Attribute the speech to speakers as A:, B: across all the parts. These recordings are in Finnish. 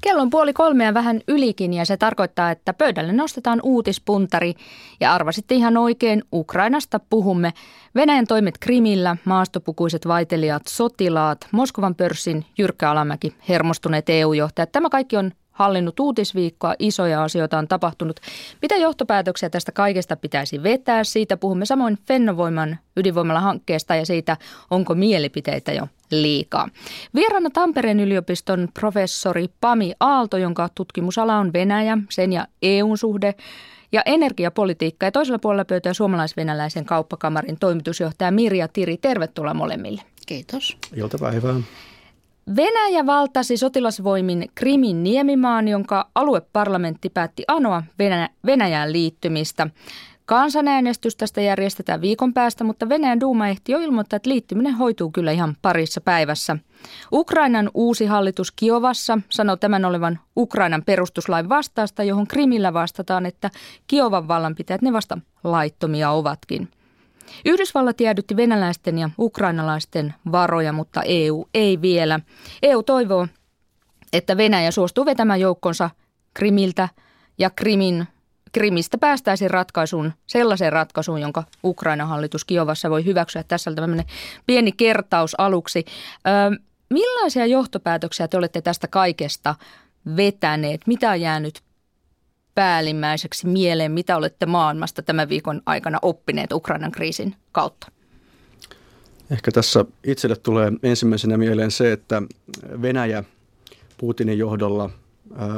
A: Kello on puoli kolmea vähän ylikin ja se tarkoittaa, että pöydälle nostetaan uutispuntari. Ja arvasitte ihan oikein, Ukrainasta puhumme. Venäjän toimet Krimillä, maastopukuiset vaitelijat, sotilaat, Moskovan pörssin Jyrkkä Alamäki, hermostuneet EU-johtajat. Tämä kaikki on hallinnut uutisviikkoa, isoja asioita on tapahtunut. Mitä johtopäätöksiä tästä kaikesta pitäisi vetää? Siitä puhumme samoin Fennovoiman ydinvoimalla hankkeesta ja siitä, onko mielipiteitä jo liikaa. Vieraana Tampereen yliopiston professori Pami Aalto, jonka tutkimusala on Venäjä, sen ja EUn suhde ja energiapolitiikka. Ja toisella puolella pöytää suomalais-venäläisen kauppakamarin toimitusjohtaja Mirja Tiri. Tervetuloa molemmille.
B: Kiitos.
C: Iltapäivää.
A: Venäjä valtasi sotilasvoimin Krimin niemimaan, jonka alueparlamentti päätti anoa Venäjä, Venäjään liittymistä. Kansanäänestys tästä järjestetään viikon päästä, mutta Venäjän duuma ehti jo ilmoittaa, että liittyminen hoituu kyllä ihan parissa päivässä. Ukrainan uusi hallitus Kiovassa sanoo tämän olevan Ukrainan perustuslain vastaasta, johon Krimillä vastataan, että Kiovan vallanpitäjät ne vasta laittomia ovatkin. Yhdysvallat jäädytti venäläisten ja ukrainalaisten varoja, mutta EU ei vielä. EU toivoo, että Venäjä suostuu vetämään joukkonsa Krimiltä ja Krimin Krimistä päästäisiin ratkaisuun, sellaiseen ratkaisuun, jonka Ukraina hallitus Kiovassa voi hyväksyä. Tässä on tämmöinen pieni kertaus aluksi. Ö, millaisia johtopäätöksiä te olette tästä kaikesta vetäneet? Mitä on jäänyt päällimmäiseksi mieleen, mitä olette maailmasta tämän viikon aikana oppineet Ukrainan kriisin kautta?
C: Ehkä tässä itselle tulee ensimmäisenä mieleen se, että Venäjä Putinin johdolla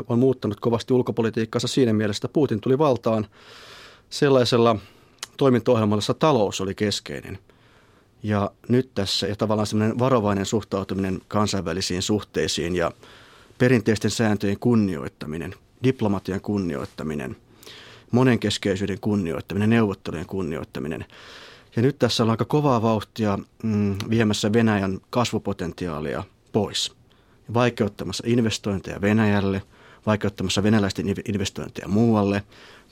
C: on muuttanut kovasti ulkopolitiikkaansa siinä mielessä, että Putin tuli valtaan sellaisella toiminto-ohjelmalla, jossa talous oli keskeinen. Ja nyt tässä ja tavallaan semmoinen varovainen suhtautuminen kansainvälisiin suhteisiin ja perinteisten sääntöjen kunnioittaminen diplomatian kunnioittaminen, monenkeskeisyyden kunnioittaminen, neuvottelujen kunnioittaminen. Ja nyt tässä on aika kovaa vauhtia mm, viemässä Venäjän kasvupotentiaalia pois. Vaikeuttamassa investointeja Venäjälle, vaikeuttamassa venäläisten investointeja muualle.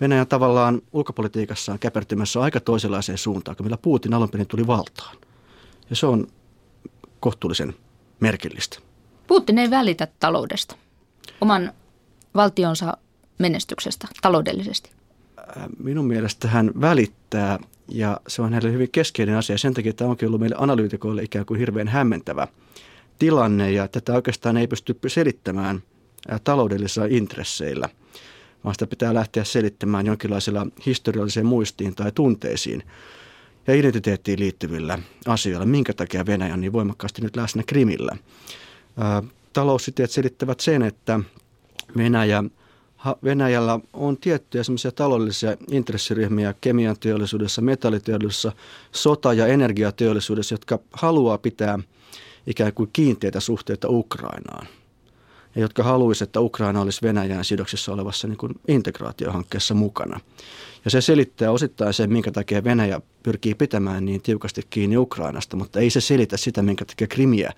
C: Venäjän tavallaan ulkopolitiikassa on käpertymässä aika toisenlaiseen suuntaan kuin millä Putin alun perin tuli valtaan. Ja se on kohtuullisen merkillistä.
A: Putin ei välitä taloudesta. Oman valtionsa menestyksestä taloudellisesti?
C: Äh, minun mielestä hän välittää ja se on hänelle hyvin keskeinen asia. Sen takia tämä onkin ollut meille analyytikoille ikään kuin hirveän hämmentävä tilanne ja tätä oikeastaan ei pysty selittämään äh, taloudellisilla intresseillä, vaan sitä pitää lähteä selittämään jonkinlaisilla historialliseen muistiin tai tunteisiin ja identiteettiin liittyvillä asioilla. Minkä takia Venäjä on niin voimakkaasti nyt läsnä Krimillä? Äh, taloussiteet selittävät sen, että Venäjä, Venäjällä on tiettyjä semmoisia taloudellisia intressiryhmiä kemian teollisuudessa, metalliteollisuudessa, sota- ja energiateollisuudessa, jotka haluaa pitää ikään kuin kiinteitä suhteita Ukrainaan. Ja jotka haluaisivat, että Ukraina olisi Venäjän sidoksissa olevassa niin kuin integraatiohankkeessa mukana. Ja se selittää osittain sen, minkä takia Venäjä pyrkii pitämään niin tiukasti kiinni Ukrainasta, mutta ei se selitä sitä, minkä takia Krimiä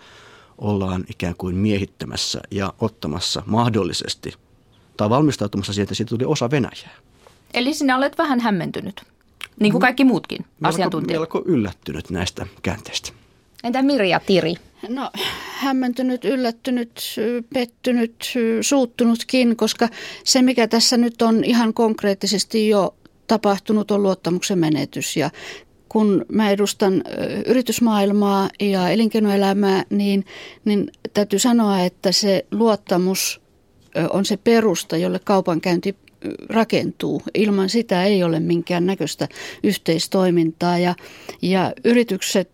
C: ollaan ikään kuin miehittämässä ja ottamassa mahdollisesti tai valmistautumassa siihen, että siitä tuli osa Venäjää.
A: Eli sinä olet vähän hämmentynyt, niin kuin kaikki muutkin melko, asiantuntijat.
C: Melko yllättynyt näistä käänteistä.
A: Entä Mirja Tiri?
B: No hämmentynyt, yllättynyt, pettynyt, suuttunutkin, koska se mikä tässä nyt on ihan konkreettisesti jo tapahtunut on luottamuksen menetys ja kun mä edustan yritysmaailmaa ja elinkeinoelämää, niin, niin täytyy sanoa, että se luottamus on se perusta, jolle kaupankäynti rakentuu. Ilman sitä ei ole minkään näköistä yhteistoimintaa ja, ja yritykset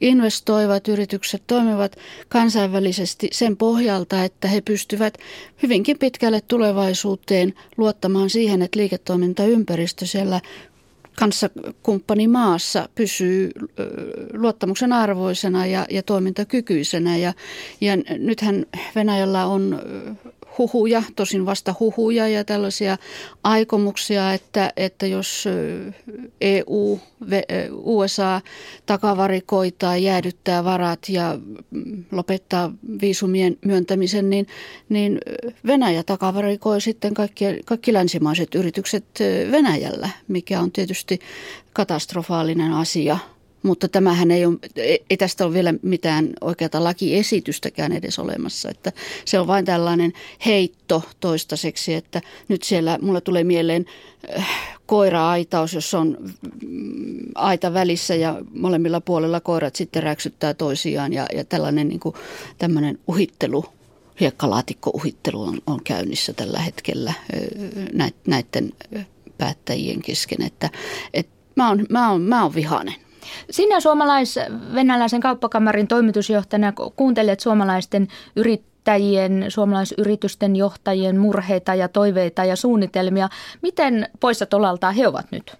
B: investoivat, yritykset toimivat kansainvälisesti sen pohjalta, että he pystyvät hyvinkin pitkälle tulevaisuuteen luottamaan siihen, että liiketoimintaympäristö siellä kanssakumppani maassa pysyy luottamuksen arvoisena ja, ja toimintakykyisenä. Ja, ja nythän Venäjällä on huhuja, tosin vasta huhuja ja tällaisia aikomuksia, että, että jos EU, USA takavarikoi tai jäädyttää varat ja mm, lopettaa viisumien myöntämisen, niin, niin Venäjä takavarikoi sitten kaikki, kaikki länsimaiset yritykset Venäjällä, mikä on tietysti katastrofaalinen asia mutta tämähän ei, ole, ei tästä ole vielä mitään oikeata lakiesitystäkään edes olemassa. Että se on vain tällainen heitto toistaiseksi, että nyt siellä mulle tulee mieleen äh, koira-aitaus, jossa on mm, aita välissä ja molemmilla puolella koirat sitten räksyttää toisiaan ja, ja tällainen niin kuin, tämmöinen uhittelu hiekkalaatikko-uhittelu on, on käynnissä tällä hetkellä näiden päättäjien kesken, että, että mä oon, mä oon, mä oon vihainen.
A: Sinä suomalais-venäläisen kauppakamarin toimitusjohtajana kuuntelet suomalaisten yrittäjien, suomalaisyritysten johtajien murheita ja toiveita ja suunnitelmia. Miten poissa tolaltaan he ovat nyt?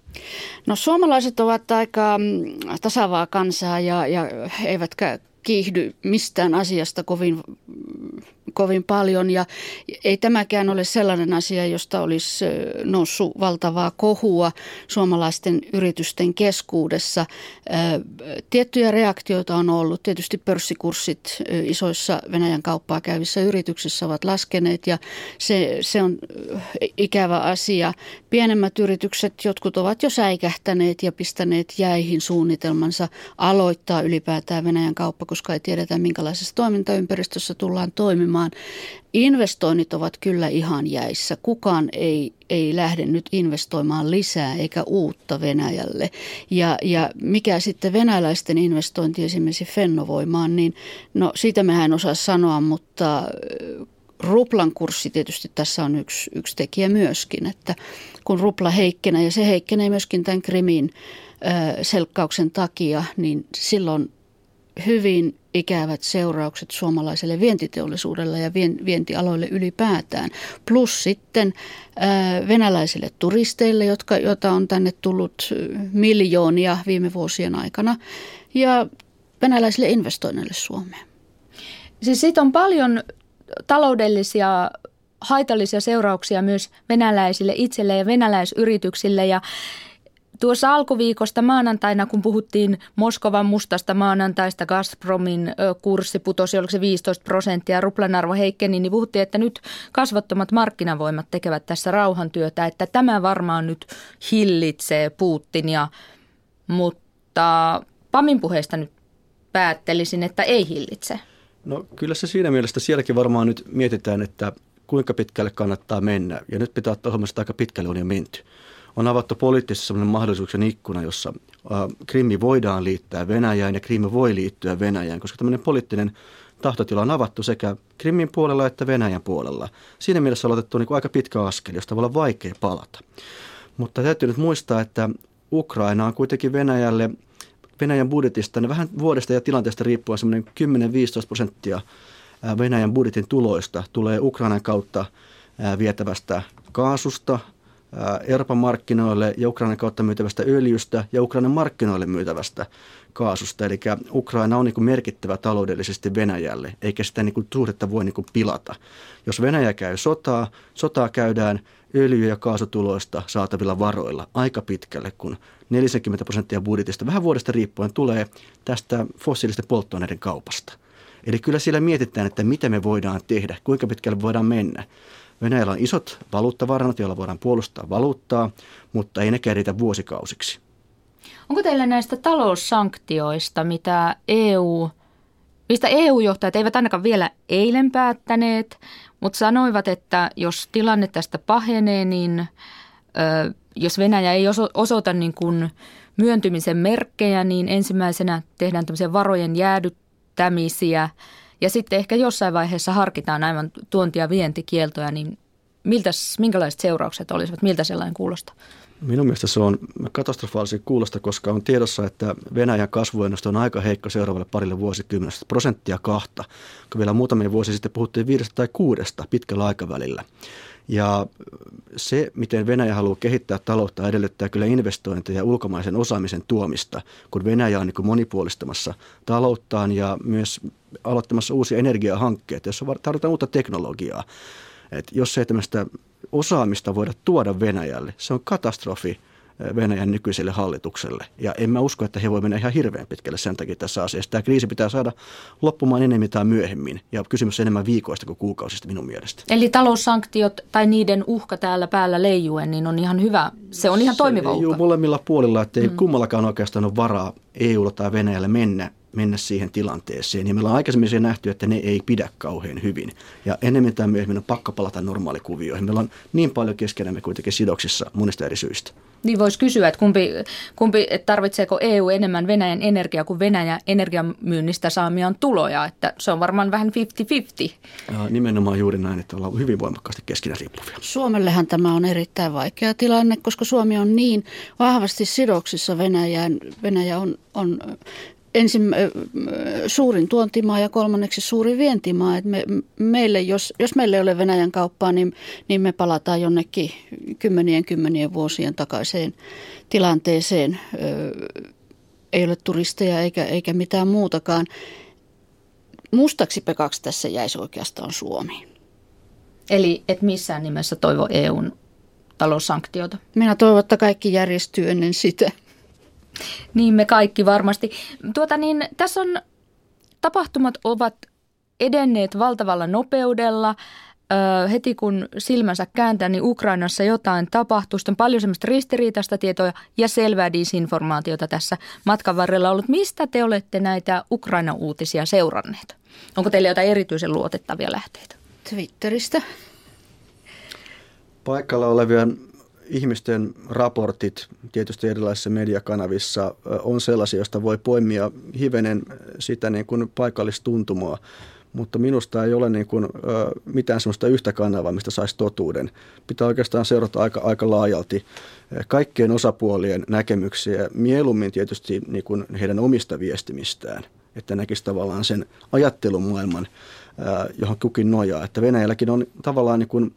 B: No suomalaiset ovat aika mm, tasavaa kansaa ja, ja eivätkä kiihdy mistään asiasta kovin kovin paljon ja ei tämäkään ole sellainen asia, josta olisi noussut valtavaa kohua suomalaisten yritysten keskuudessa. Tiettyjä reaktioita on ollut. Tietysti pörssikurssit isoissa Venäjän kauppaa käyvissä yrityksissä ovat laskeneet ja se, se on ikävä asia. Pienemmät yritykset, jotkut ovat jo säikähtäneet ja pistäneet jäihin suunnitelmansa aloittaa ylipäätään Venäjän kauppa, koska ei tiedetä minkälaisessa toimintaympäristössä tullaan toimimaan toimimaan. Investoinnit ovat kyllä ihan jäissä. Kukaan ei, ei lähde nyt investoimaan lisää eikä uutta Venäjälle. Ja, ja mikä sitten venäläisten investointi esimerkiksi Fennovoimaan, niin no siitä mehän en osaa sanoa, mutta ruplan kurssi tietysti tässä on yksi, yksi tekijä myöskin, että kun rupla heikkenee ja se heikkenee myöskin tämän Krimin selkkauksen takia, niin silloin hyvin ikävät seuraukset suomalaiselle vientiteollisuudelle ja vientialoille ylipäätään. Plus sitten venäläisille turisteille, jotka, joita on tänne tullut miljoonia viime vuosien aikana, ja venäläisille investoinneille Suomeen.
A: Siis siitä on paljon taloudellisia haitallisia seurauksia myös venäläisille itselle ja venäläisyrityksille ja Tuossa alkuviikosta maanantaina, kun puhuttiin Moskovan mustasta maanantaista, Gazpromin kurssi putosi, oliko se 15 prosenttia, ruplan arvo heikkeni, niin puhuttiin, että nyt kasvottomat markkinavoimat tekevät tässä rauhantyötä, että tämä varmaan nyt hillitsee Putinia, mutta Pamin puheesta nyt päättelisin, että ei hillitse.
C: No kyllä se siinä mielessä sielläkin varmaan nyt mietitään, että kuinka pitkälle kannattaa mennä. Ja nyt pitää ottaa huomioon, aika pitkälle on jo menty on avattu poliittisesti sellainen mahdollisuuksien ikkuna, jossa Krimmi voidaan liittää Venäjään ja Krimmi voi liittyä Venäjään, koska tämmöinen poliittinen tahtotila on avattu sekä Krimin puolella että Venäjän puolella. Siinä mielessä on otettu niin kuin aika pitkä askel, josta voi olla vaikea palata. Mutta täytyy nyt muistaa, että Ukraina on kuitenkin Venäjälle, Venäjän budjetista, niin vähän vuodesta ja tilanteesta riippuen semmoinen 10-15 prosenttia Venäjän budjetin tuloista tulee Ukrainan kautta vietävästä kaasusta, Euroopan markkinoille ja Ukrainan kautta myytävästä öljystä ja Ukrainan markkinoille myytävästä kaasusta. Eli Ukraina on niin kuin merkittävä taloudellisesti Venäjälle, eikä sitä niin kuin suhdetta voi niin kuin pilata. Jos Venäjä käy sotaa, sotaa käydään öljy- ja kaasutuloista saatavilla varoilla aika pitkälle, kun 40 prosenttia budjetista vähän vuodesta riippuen tulee tästä fossiilisten polttoaineiden kaupasta. Eli kyllä siellä mietitään, että mitä me voidaan tehdä, kuinka pitkälle voidaan mennä. Venäjällä on isot valuuttavarannot, joilla voidaan puolustaa valuuttaa, mutta ei ne riitä vuosikausiksi.
A: Onko teillä näistä taloussanktioista, mitä EU, mistä EU-johtajat eivät ainakaan vielä eilen päättäneet, mutta sanoivat, että jos tilanne tästä pahenee, niin ö, jos Venäjä ei osoita niin kuin myöntymisen merkkejä, niin ensimmäisenä tehdään tämmöisiä varojen jäädyttämisiä – ja sitten ehkä jossain vaiheessa harkitaan aivan tuontia vientikieltoja, niin miltäs, minkälaiset seuraukset olisivat, miltä sellainen kuulostaa?
C: Minun mielestä se on katastrofaalisen kuulosta, koska on tiedossa, että Venäjän kasvuennuste on aika heikko seuraavalle parille vuosikymmenestä, prosenttia kahta, kun vielä muutamia vuosia sitten puhuttiin viidestä tai kuudesta pitkällä aikavälillä. Ja se, miten Venäjä haluaa kehittää taloutta, edellyttää kyllä investointeja ja ulkomaisen osaamisen tuomista, kun Venäjä on niin monipuolistamassa talouttaan ja myös aloittamassa uusia energiahankkeita, joissa tarvitaan uutta teknologiaa. Et jos ei tämmöistä osaamista voida tuoda Venäjälle, se on katastrofi Venäjän nykyiselle hallitukselle. Ja en mä usko, että he voi mennä ihan hirveän pitkälle sen takia tässä asiassa. Tämä kriisi pitää saada loppumaan enemmän tai myöhemmin. Ja kysymys on enemmän viikoista kuin kuukausista minun mielestä.
A: Eli taloussanktiot tai niiden uhka täällä päällä leijuen, niin on ihan hyvä. Se on ihan toimiva uhka.
C: Joo, molemmilla puolilla, että ei mm. kummallakaan oikeastaan ole varaa EUlla tai Venäjällä mennä mennä siihen tilanteeseen. Ja meillä on aikaisemmin nähty, että ne ei pidä kauhean hyvin. Ja enemmän tai myöhemmin on pakko palata normaalikuvioihin. Meillä on niin paljon keskenämme kuitenkin sidoksissa monista eri syistä.
A: Niin voisi kysyä, että kumpi, kumpi että tarvitseeko EU enemmän Venäjän energiaa kuin Venäjä energiamyynnistä saamiaan tuloja, että se on varmaan vähän 50-50.
C: Ja nimenomaan juuri näin, että ollaan hyvin voimakkaasti keskinä riippuvia.
B: Suomellehan tämä on erittäin vaikea tilanne, koska Suomi on niin vahvasti sidoksissa Venäjään. Venäjä on, on ensin suurin tuontimaa ja kolmanneksi suuri vientimaa. Et me, meille, jos, jos meillä ei ole Venäjän kauppaa, niin, niin me palataan jonnekin kymmenien kymmenien vuosien takaiseen tilanteeseen. Ei ole turisteja eikä, eikä mitään muutakaan. Mustaksi pekaksi tässä jäisi oikeastaan Suomi.
A: Eli et missään nimessä toivo EUn taloussanktiota?
B: Minä toivon, että kaikki järjestyy ennen sitä.
A: Niin me kaikki varmasti. Tuota niin, tässä on, tapahtumat ovat edenneet valtavalla nopeudella. Öö, heti kun silmänsä kääntää, niin Ukrainassa jotain tapahtuu. Sitten on paljon semmoista ristiriitaista tietoa ja selvää disinformaatiota tässä matkan varrella ollut. Mistä te olette näitä Ukraina-uutisia seuranneet? Onko teillä jotain erityisen luotettavia lähteitä?
B: Twitteristä.
C: Paikalla olevia ihmisten raportit tietysti erilaisissa mediakanavissa on sellaisia, joista voi poimia hivenen sitä niin kuin paikallistuntumaa, mutta minusta ei ole niin kuin, mitään sellaista yhtä kanavaa, mistä saisi totuuden. Pitää oikeastaan seurata aika, aika laajalti kaikkien osapuolien näkemyksiä, mieluummin tietysti niin kuin heidän omista viestimistään, että näkisi tavallaan sen ajattelumaailman, johon kukin nojaa. Että Venäjälläkin on tavallaan niin kuin,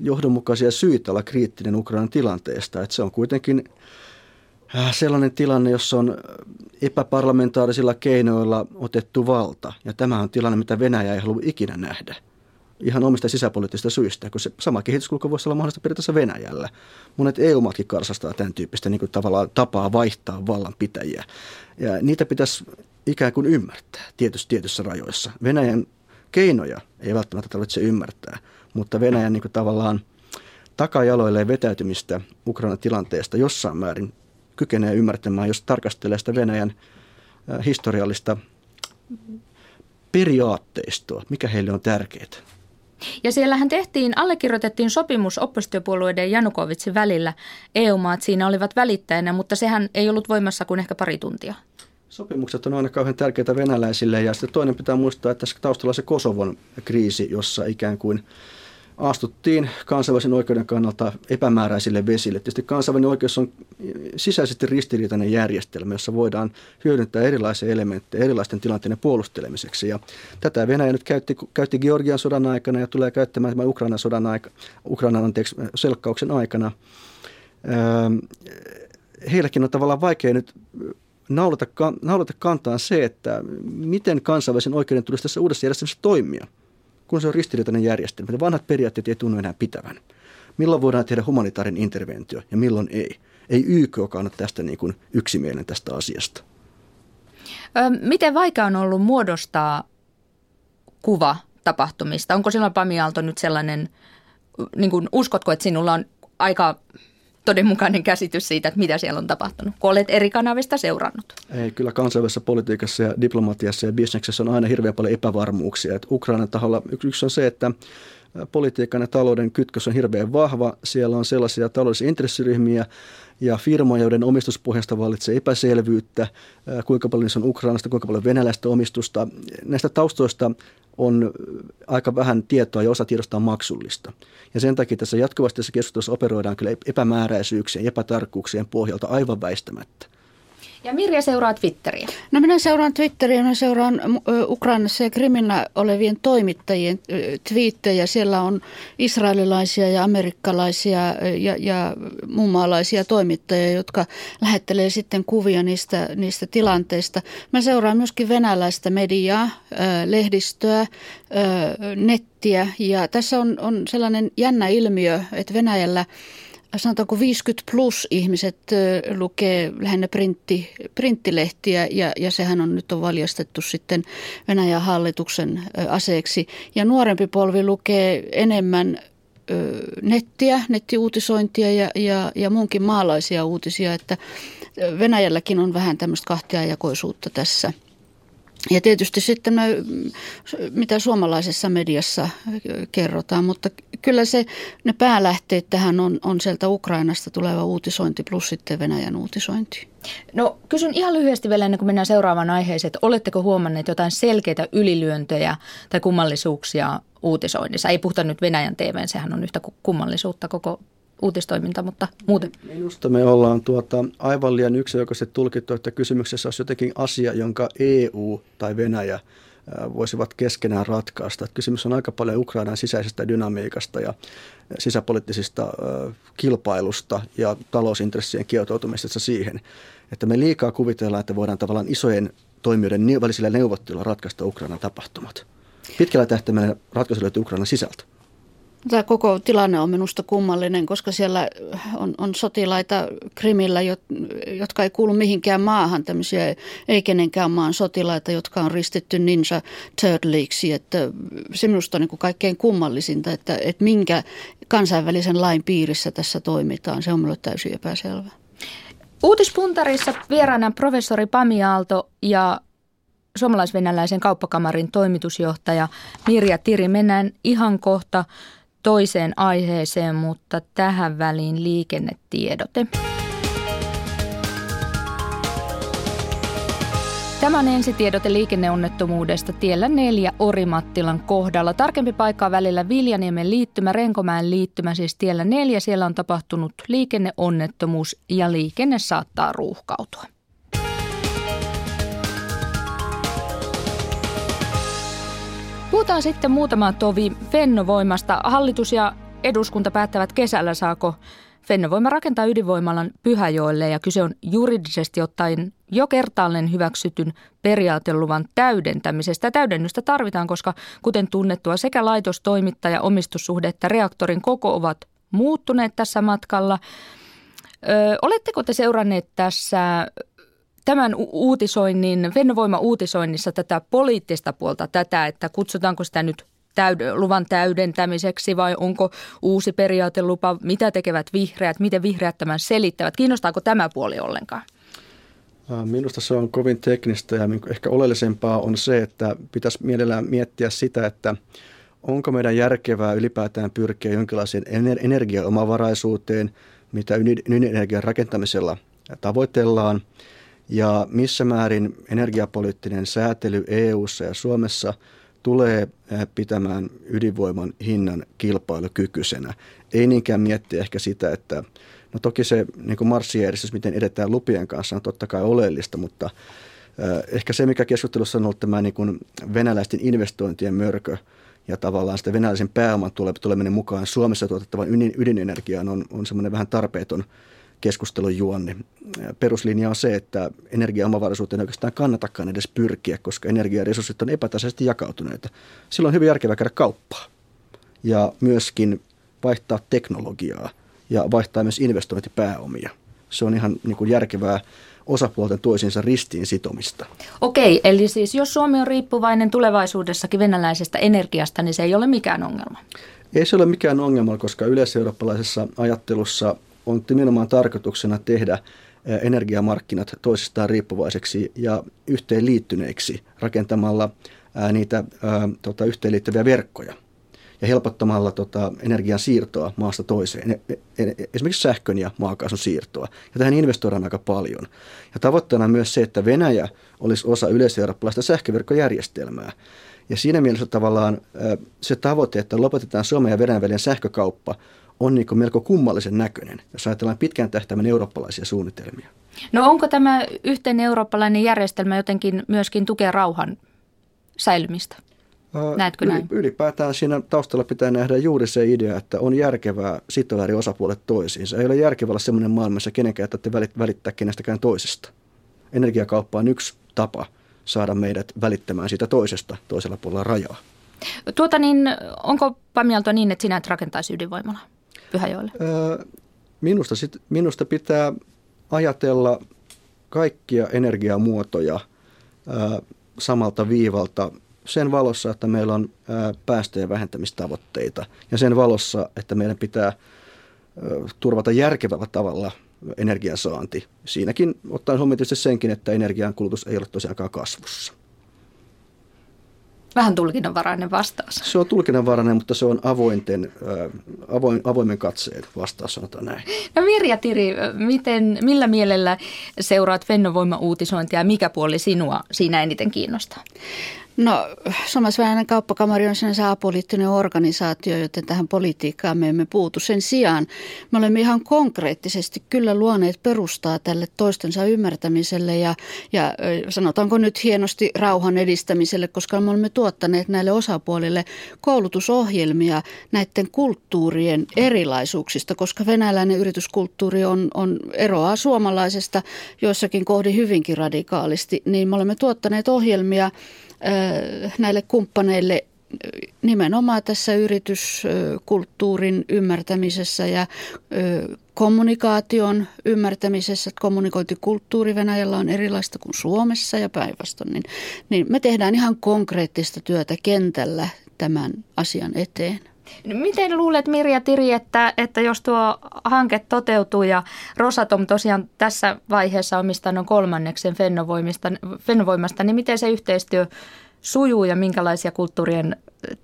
C: johdonmukaisia syitä olla kriittinen Ukrainan tilanteesta. Että se on kuitenkin äh, sellainen tilanne, jossa on epäparlamentaarisilla keinoilla otettu valta. Ja tämä on tilanne, mitä Venäjä ei halua ikinä nähdä. Ihan omista sisäpoliittisista syistä, kun se sama kehityskulku voisi olla mahdollista periaatteessa Venäjällä. Monet EU-maatkin karsastaa tämän tyyppistä niin kuin tavallaan tapaa vaihtaa vallanpitäjiä. Ja niitä pitäisi ikään kuin ymmärtää tietyssä, tietyissä rajoissa. Venäjän keinoja ei välttämättä tarvitse ymmärtää – mutta Venäjän niin kuin tavallaan takajaloilleen vetäytymistä Ukrainan tilanteesta jossain määrin kykenee ymmärtämään, jos tarkastelee sitä Venäjän historiallista periaatteistoa, mikä heille on tärkeää.
A: Ja siellähän tehtiin, allekirjoitettiin sopimus oppositiopuolueiden Janukovitsin välillä. EU-maat siinä olivat välittäjänä, mutta sehän ei ollut voimassa kuin ehkä pari tuntia.
C: Sopimukset on aina kauhean tärkeitä venäläisille ja sitten toinen pitää muistaa, että tässä taustalla se Kosovon kriisi, jossa ikään kuin – astuttiin kansainvälisen oikeuden kannalta epämääräisille vesille. Tietysti kansainvälinen oikeus on sisäisesti ristiriitainen järjestelmä, jossa voidaan hyödyntää erilaisia elementtejä erilaisten tilanteiden puolustelemiseksi. Ja tätä Venäjä nyt käytti, käytti Georgian sodan aikana ja tulee käyttämään tämän Ukrainan sodan aika, Ukrainan anteeksi, selkkauksen aikana. Öö, heilläkin on tavallaan vaikea nyt naulata, naulata kantaan se, että miten kansainvälisen oikeuden tulisi tässä uudessa järjestelmässä toimia – kun se on ristiriitainen järjestelmä. Ne vanhat periaatteet ei tunnu enää pitävän. Milloin voidaan tehdä humanitaarinen interventio ja milloin ei. Ei YK ole tästä niin kuin yksimielinen tästä asiasta.
A: miten vaikea on ollut muodostaa kuva tapahtumista? Onko silloin Pami Aalto nyt sellainen, niin kuin, uskotko, että sinulla on aika todenmukainen käsitys siitä, että mitä siellä on tapahtunut, kun olet eri kanavista seurannut?
C: Ei, kyllä kansainvälisessä politiikassa ja diplomatiassa ja bisneksessä on aina hirveän paljon epävarmuuksia. Että Ukrainan taholla yksi on se, että politiikan ja talouden kytkös on hirveän vahva. Siellä on sellaisia taloudellisia intressiryhmiä ja firmoja, joiden omistuspohjasta vallitsee epäselvyyttä, kuinka paljon se on Ukrainasta, kuinka paljon venäläistä omistusta. Näistä taustoista on aika vähän tietoa ja osa tiedosta on maksullista. Ja sen takia tässä jatkuvasti tässä keskustelussa operoidaan kyllä epämääräisyyksien ja epätarkkuuksien pohjalta aivan väistämättä.
A: Ja Mirja seuraa Twitteriä.
B: No minä seuraan Twitteriä, minä seuraan Ukrainassa ja Krimillä olevien toimittajien twiittejä. Siellä on israelilaisia ja amerikkalaisia ja, ja muunmaalaisia toimittajia, jotka lähettelee sitten kuvia niistä, niistä tilanteista. Mä seuraan myöskin venäläistä mediaa, lehdistöä, nettiä ja tässä on, on sellainen jännä ilmiö, että Venäjällä – sanotaanko 50 plus ihmiset lukee lähinnä printti, printtilehtiä ja, ja sehän on nyt on valjastettu sitten Venäjän hallituksen aseeksi. Ja nuorempi polvi lukee enemmän nettiä, nettiuutisointia ja, ja, ja muunkin maalaisia uutisia, että Venäjälläkin on vähän tämmöistä kahtiajakoisuutta tässä. Ja tietysti sitten ne, mitä suomalaisessa mediassa kerrotaan, mutta kyllä se, ne päälähteet tähän on, on sieltä Ukrainasta tuleva uutisointi plus sitten Venäjän uutisointi.
A: No kysyn ihan lyhyesti vielä ennen kuin mennään seuraavaan aiheeseen, että oletteko huomanneet jotain selkeitä ylilyöntejä tai kummallisuuksia uutisoinnissa? Ei puhuta nyt Venäjän TVn, sehän on yhtä kummallisuutta koko uutistoiminta, mutta muuten.
C: Minusta me ollaan tuota, aivan liian yksioikoisesti tulkittu, että kysymyksessä olisi jotenkin asia, jonka EU tai Venäjä voisivat keskenään ratkaista. Että kysymys on aika paljon Ukrainan sisäisestä dynamiikasta ja sisäpoliittisista kilpailusta ja talousintressien kietoutumisesta siihen, että me liikaa kuvitellaan, että voidaan tavallaan isojen toimijoiden välisillä neuvotteluilla ratkaista Ukrainan tapahtumat. Pitkällä tähtäimellä ratkaisu löytyy Ukrainan sisältä.
B: Tämä koko tilanne on minusta kummallinen, koska siellä on, on sotilaita Krimillä, jotka ei kuulu mihinkään maahan, tämmöisiä ei kenenkään maan sotilaita, jotka on ristetty Ninja Turtleiksi. Että se minusta on niin kuin kaikkein kummallisinta, että, että minkä kansainvälisen lain piirissä tässä toimitaan. Se on minulle täysin epäselvä.
A: Uutispuntarissa vieraana professori Pami Aalto ja suomalais-venäläisen kauppakamarin toimitusjohtaja Mirja Tiri. Mennään ihan kohta toiseen aiheeseen, mutta tähän väliin liikennetiedote. Tämän ensitiedote liikenneonnettomuudesta tiellä 4 Orimattilan kohdalla. Tarkempi paikka on välillä Viljaniemen liittymä, Renkomäen liittymä, siis tiellä 4. Siellä on tapahtunut liikenneonnettomuus ja liikenne saattaa ruuhkautua. Puhutaan sitten muutama tovi Fennovoimasta. Hallitus ja eduskunta päättävät kesällä, saako Fennovoima rakentaa ydinvoimalan Pyhäjoelle ja kyse on juridisesti ottaen jo kertaalleen hyväksytyn periaateluvan täydentämisestä. Täydennystä tarvitaan, koska kuten tunnettua sekä laitostoimittaja, omistussuhde että reaktorin koko ovat muuttuneet tässä matkalla. Ö, oletteko te seuranneet tässä tämän uutisoinnin, Fennovoima-uutisoinnissa tätä poliittista puolta, tätä, että kutsutaanko sitä nyt täyd- luvan täydentämiseksi vai onko uusi periaatelupa, mitä tekevät vihreät, miten vihreät tämän selittävät, kiinnostaako tämä puoli ollenkaan?
C: Minusta se on kovin teknistä ja ehkä oleellisempaa on se, että pitäisi mielellään miettiä sitä, että onko meidän järkevää ylipäätään pyrkiä jonkinlaiseen energiaomavaraisuuteen, mitä ydinenergian rakentamisella tavoitellaan – ja missä määrin energiapoliittinen säätely EU:ssa ja Suomessa tulee eh, pitämään ydinvoiman hinnan kilpailukykyisenä. Ei niinkään miettiä ehkä sitä, että no toki se niin marssijärjestys, miten edetään lupien kanssa, on totta kai oleellista, mutta eh, ehkä se, mikä keskustelussa on ollut tämä niin kuin venäläisten investointien mörkö ja tavallaan sitä venäläisen pääoman tuleminen mukaan Suomessa tuotettavan ydinenergiaan on, on semmoinen vähän tarpeeton keskustelun juonni. Peruslinja on se, että energiaomavaraisuuteen ei oikeastaan kannatakaan edes pyrkiä, koska energiaresurssit on epätasaisesti jakautuneita. Silloin on hyvin järkevää käydä kauppaa ja myöskin vaihtaa teknologiaa ja vaihtaa myös investointipääomia. Se on ihan niin kuin järkevää osapuolten toisiinsa ristiin sitomista.
A: Okei, eli siis jos Suomi on riippuvainen tulevaisuudessakin venäläisestä energiasta, niin se ei ole mikään ongelma?
C: Ei se ole mikään ongelma, koska yleiseurooppalaisessa ajattelussa on nimenomaan tarkoituksena tehdä energiamarkkinat toisistaan riippuvaiseksi ja yhteenliittyneiksi rakentamalla niitä tota, yhteenliittyviä verkkoja ja helpottamalla tota, energian siirtoa maasta toiseen, e, e, e, esimerkiksi sähkön ja maakaasun siirtoa. Ja tähän investoidaan aika paljon. Ja tavoitteena on myös se, että Venäjä olisi osa yleiseurooppalaista sähköverkkojärjestelmää. Ja siinä mielessä tavallaan se tavoite, että lopetetaan Suomen ja Venäjän välinen sähkökauppa, on niin melko kummallisen näköinen, jos ajatellaan pitkän tähtäimen eurooppalaisia suunnitelmia.
A: No onko tämä yhteinen eurooppalainen järjestelmä jotenkin myöskin tukea rauhan säilymistä? Näetkö
C: näin? Ylipäätään siinä taustalla pitää nähdä juuri se idea, että on järkevää sitoa eri osapuolet toisiinsa. Ei ole järkevää olla sellainen maailma, jossa kenenkään että välittää kenestäkään toisesta. Energiakauppa on yksi tapa saada meidät välittämään siitä toisesta toisella puolella rajaa.
A: Tuota niin, onko Pamialto niin, että sinä et rakentaisi ydinvoimalaa? Pyhäjoelle?
C: Minusta, sit, minusta pitää ajatella kaikkia energiamuotoja samalta viivalta sen valossa, että meillä on päästöjen vähentämistavoitteita ja sen valossa, että meidän pitää turvata järkevällä tavalla energiansaanti. Siinäkin ottaen huomioon senkin, että energiankulutus ei ole tosiaankaan kasvussa.
A: Vähän tulkinnanvarainen vastaus.
C: Se on tulkinnanvarainen, mutta se on avointen, avoin, avoimen katseen vastaus, sanotaan näin.
A: No Mirja Tiri, miten, millä mielellä seuraat Fennovoima-uutisointia ja mikä puoli sinua siinä eniten kiinnostaa?
B: No Suomalaisväinen kauppakamari on sinänsä apoliittinen organisaatio, joten tähän politiikkaan me emme puutu. Sen sijaan me olemme ihan konkreettisesti kyllä luoneet perustaa tälle toistensa ymmärtämiselle ja, ja sanotaanko nyt hienosti rauhan edistämiselle, koska me olemme tuottaneet näille osapuolille koulutusohjelmia näiden kulttuurien erilaisuuksista, koska venäläinen yrityskulttuuri on, on eroaa suomalaisesta joissakin kohdin hyvinkin radikaalisti, niin me olemme tuottaneet ohjelmia näille kumppaneille nimenomaan tässä yrityskulttuurin ymmärtämisessä ja kommunikaation ymmärtämisessä, että kommunikointikulttuuri Venäjällä on erilaista kuin Suomessa ja päinvastoin, niin, niin me tehdään ihan konkreettista työtä kentällä tämän asian eteen.
A: Miten luulet Mirja Tiri, että, että jos tuo hanke toteutuu ja Rosatom tosiaan tässä vaiheessa omistaa noin kolmanneksen Fennovoimasta, niin miten se yhteistyö sujuu ja minkälaisia kulttuurien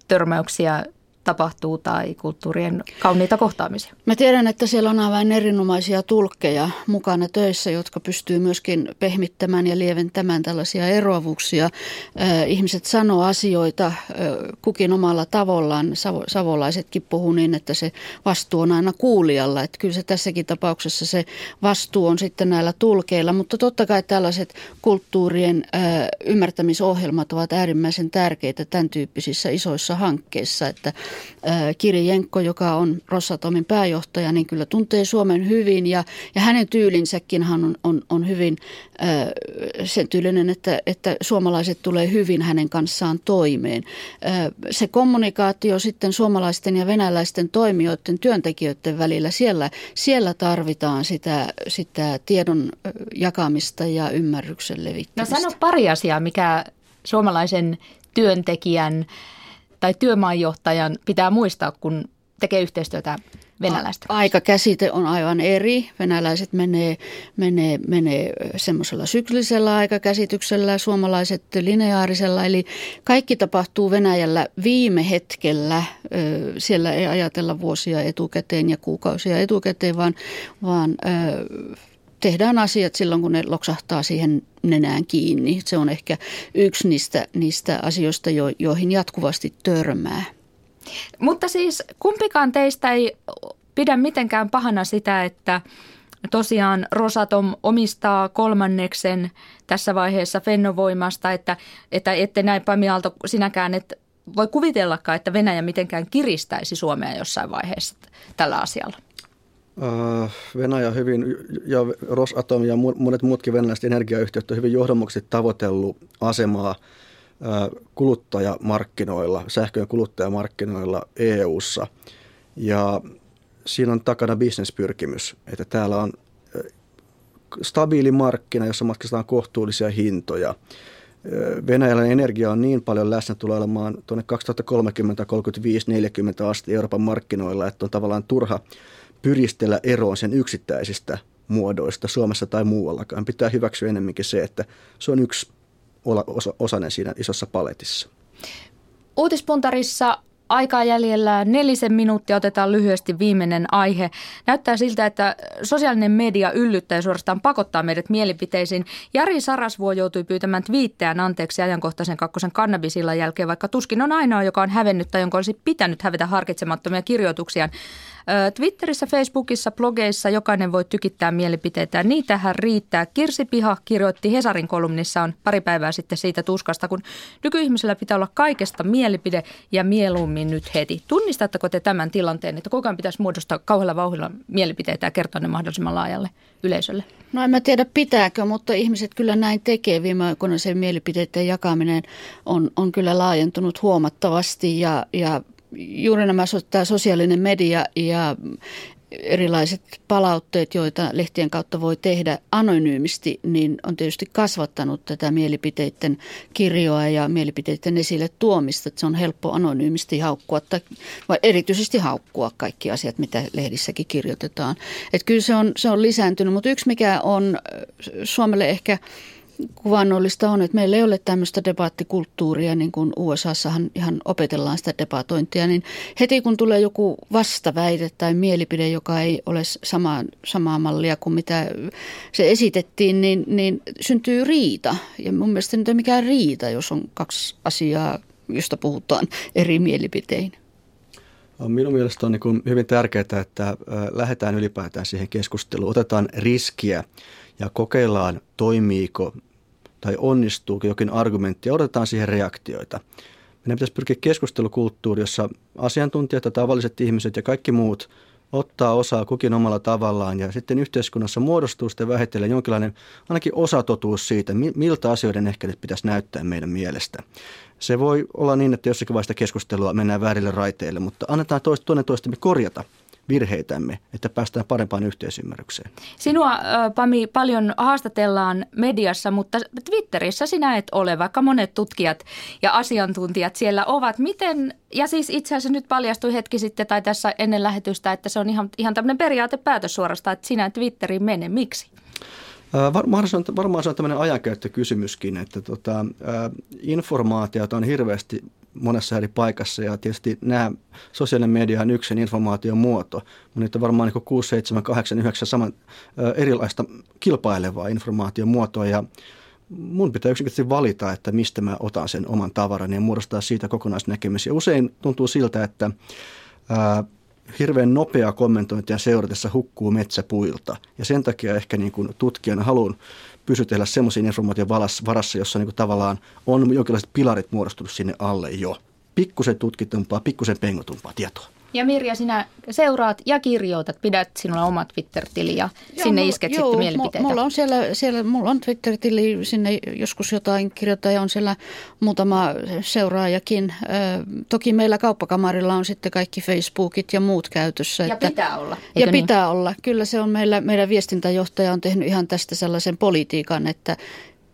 A: törmäyksiä tapahtuu tai kulttuurien kauniita kohtaamisia.
B: Mä tiedän, että siellä on aivan erinomaisia tulkkeja mukana töissä, jotka pystyy myöskin pehmittämään ja lieventämään tällaisia eroavuuksia. ihmiset sanoo asioita kukin omalla tavallaan. Savo, savolaisetkin puhuu niin, että se vastuu on aina kuulijalla. Että kyllä se tässäkin tapauksessa se vastuu on sitten näillä tulkeilla. Mutta totta kai tällaiset kulttuurien ymmärtämisohjelmat ovat äärimmäisen tärkeitä tämän tyyppisissä isoissa hankkeissa, että Kiri Jenkko, joka on Rossatomin pääjohtaja, niin kyllä tuntee Suomen hyvin ja, ja hänen tyylinsäkin hän on, on, on hyvin sen tyylinen, että, että suomalaiset tulee hyvin hänen kanssaan toimeen. Se kommunikaatio sitten suomalaisten ja venäläisten toimijoiden, työntekijöiden välillä, siellä, siellä tarvitaan sitä, sitä tiedon jakamista ja ymmärryksen levittämistä.
A: No sano pari asiaa, mikä suomalaisen työntekijän tai työmaanjohtajan pitää muistaa, kun tekee yhteistyötä venäläistä?
B: Aikakäsite on aivan eri. Venäläiset menee, menee, menee semmoisella syklisellä aikakäsityksellä, suomalaiset lineaarisella. Eli kaikki tapahtuu Venäjällä viime hetkellä. Siellä ei ajatella vuosia etukäteen ja kuukausia etukäteen, vaan, vaan tehdään asiat silloin, kun ne loksahtaa siihen nenään kiinni. Se on ehkä yksi niistä, niistä asioista, jo, joihin jatkuvasti törmää.
A: Mutta siis kumpikaan teistä ei pidä mitenkään pahana sitä, että tosiaan Rosatom omistaa kolmanneksen tässä vaiheessa Fennovoimasta, että, että ette näin Pami Aalto sinäkään, että voi kuvitellakaan, että Venäjä mitenkään kiristäisi Suomea jossain vaiheessa tällä asialla.
C: Äh, Venäjä hyvin ja Rosatom ja monet muutkin venäläiset energiayhtiöt on hyvin johdonmukaisesti tavoitellut asemaa äh, kuluttajamarkkinoilla, sähköjen kuluttajamarkkinoilla EU:ssa. Ja siinä on takana bisnespyrkimys, että täällä on äh, stabiili markkina, jossa maksetaan kohtuullisia hintoja. Venäjällä energia on niin paljon läsnä, tulee olemaan tuonne 2030, 35, 40 asti Euroopan markkinoilla, että on tavallaan turha pyristellä eroon sen yksittäisistä muodoista Suomessa tai muuallakaan. Pitää hyväksyä enemmänkin se, että se on yksi osa, osanen siinä isossa paletissa.
A: Uutispuntarissa aikaa jäljellä nelisen minuuttia. Otetaan lyhyesti viimeinen aihe. Näyttää siltä, että sosiaalinen media yllyttää ja suorastaan pakottaa meidät mielipiteisiin. Jari Sarasvuo joutui pyytämään twiitteään anteeksi ajankohtaisen kakkosen kannabisillan jälkeen, vaikka tuskin on ainoa, joka on hävennyt tai jonka olisi pitänyt hävetä harkitsemattomia kirjoituksiaan. Twitterissä, Facebookissa, blogeissa jokainen voi tykittää mielipiteitä. Niitähän riittää. Kirsi Piha kirjoitti Hesarin kolumnissa on pari päivää sitten siitä tuskasta, kun nykyihmisellä pitää olla kaikesta mielipide ja mieluummin nyt heti. Tunnistatteko te tämän tilanteen, että koko ajan pitäisi muodostaa kauhealla vauhdilla mielipiteitä ja kertoa ne mahdollisimman laajalle yleisölle?
B: No en mä tiedä pitääkö, mutta ihmiset kyllä näin tekee. Viime aikoina se mielipiteiden jakaminen on, on kyllä laajentunut huomattavasti ja, ja juuri nämä tämä sosiaalinen media ja erilaiset palautteet, joita lehtien kautta voi tehdä anonyymisti, niin on tietysti kasvattanut tätä mielipiteiden kirjoa ja mielipiteiden esille tuomista. Että se on helppo anonyymisti haukkua, tai, vai erityisesti haukkua kaikki asiat, mitä lehdissäkin kirjoitetaan. Että kyllä se on, se on lisääntynyt, mutta yksi mikä on Suomelle ehkä kuvannollista on, että meillä ei ole tämmöistä debaattikulttuuria, niin kuin USAssahan ihan opetellaan sitä debatointia, niin heti kun tulee joku vastaväite tai mielipide, joka ei ole sama, samaa mallia kuin mitä se esitettiin, niin, niin syntyy riita. Ja mun mielestä nyt ei mikään riita, jos on kaksi asiaa, josta puhutaan eri mielipitein.
C: Minun mielestä on niin hyvin tärkeää, että lähdetään ylipäätään siihen keskusteluun, otetaan riskiä ja kokeillaan, toimiiko tai onnistuuko jokin argumentti ja odotetaan siihen reaktioita. Meidän pitäisi pyrkiä keskustelukulttuuri, jossa asiantuntijat ja tavalliset ihmiset ja kaikki muut ottaa osaa kukin omalla tavallaan ja sitten yhteiskunnassa muodostuu sitten vähitellen jonkinlainen ainakin osatotuus siitä, miltä asioiden ehkä nyt pitäisi näyttää meidän mielestä. Se voi olla niin, että jossakin vaiheessa keskustelua mennään väärille raiteille, mutta annetaan toinen toistemme korjata virheitämme, että päästään parempaan yhteisymmärrykseen.
A: Sinua, Pami, paljon haastatellaan mediassa, mutta Twitterissä sinä et ole, vaikka monet tutkijat ja asiantuntijat siellä ovat. Miten, ja siis itse asiassa nyt paljastui hetki sitten tai tässä ennen lähetystä, että se on ihan, ihan tämmöinen periaatepäätös suorastaan, että sinä Twitteriin mene. Miksi?
C: Varmaan on, varmaan se on tämmöinen ajankäyttökysymyskin, että tota, informaatiota on hirveästi monessa eri paikassa ja tietysti nämä sosiaalinen media on yksi informaation muoto, mutta niitä on varmaan niin 6, 7, 8, 9 saman, erilaista kilpailevaa informaation muotoa ja mun pitää yksinkertaisesti valita, että mistä mä otan sen oman tavaran ja muodostaa siitä kokonaisnäkemys. Ja usein tuntuu siltä, että ää, hirveän nopea kommentointia seuratessa hukkuu metsäpuilta. Ja sen takia ehkä niin kuin tutkijana haluan pysytellä semmoisen informaation varassa, jossa niin kuin tavallaan on jonkinlaiset pilarit muodostunut sinne alle jo. Pikkusen tutkitumpaa, pikkusen pengotumpaa tietoa.
A: Ja Mirja, sinä seuraat ja kirjoitat, pidät sinulla oma Twitter-tili ja joo, sinne mulla, isket joo, sitten mielipiteitä.
B: Mulla on siellä, siellä mulla on Twitter-tili, sinne joskus jotain kirjoittaa ja on siellä muutama seuraajakin. Ö, toki meillä kauppakamarilla on sitten kaikki Facebookit ja muut käytössä.
A: Ja että, pitää olla.
B: Ja niin? pitää olla. Kyllä se on meillä, meidän viestintäjohtaja on tehnyt ihan tästä sellaisen politiikan, että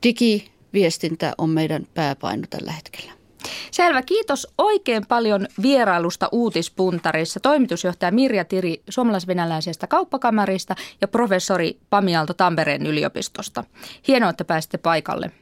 B: digiviestintä on meidän pääpaino tällä hetkellä.
A: Selvä. Kiitos oikein paljon vierailusta Uutispuntarissa. Toimitusjohtaja Mirja Tiri suomalais-venäläisestä kauppakamarista ja professori Pami Aalto Tampereen yliopistosta. Hienoa, että pääsitte paikalle.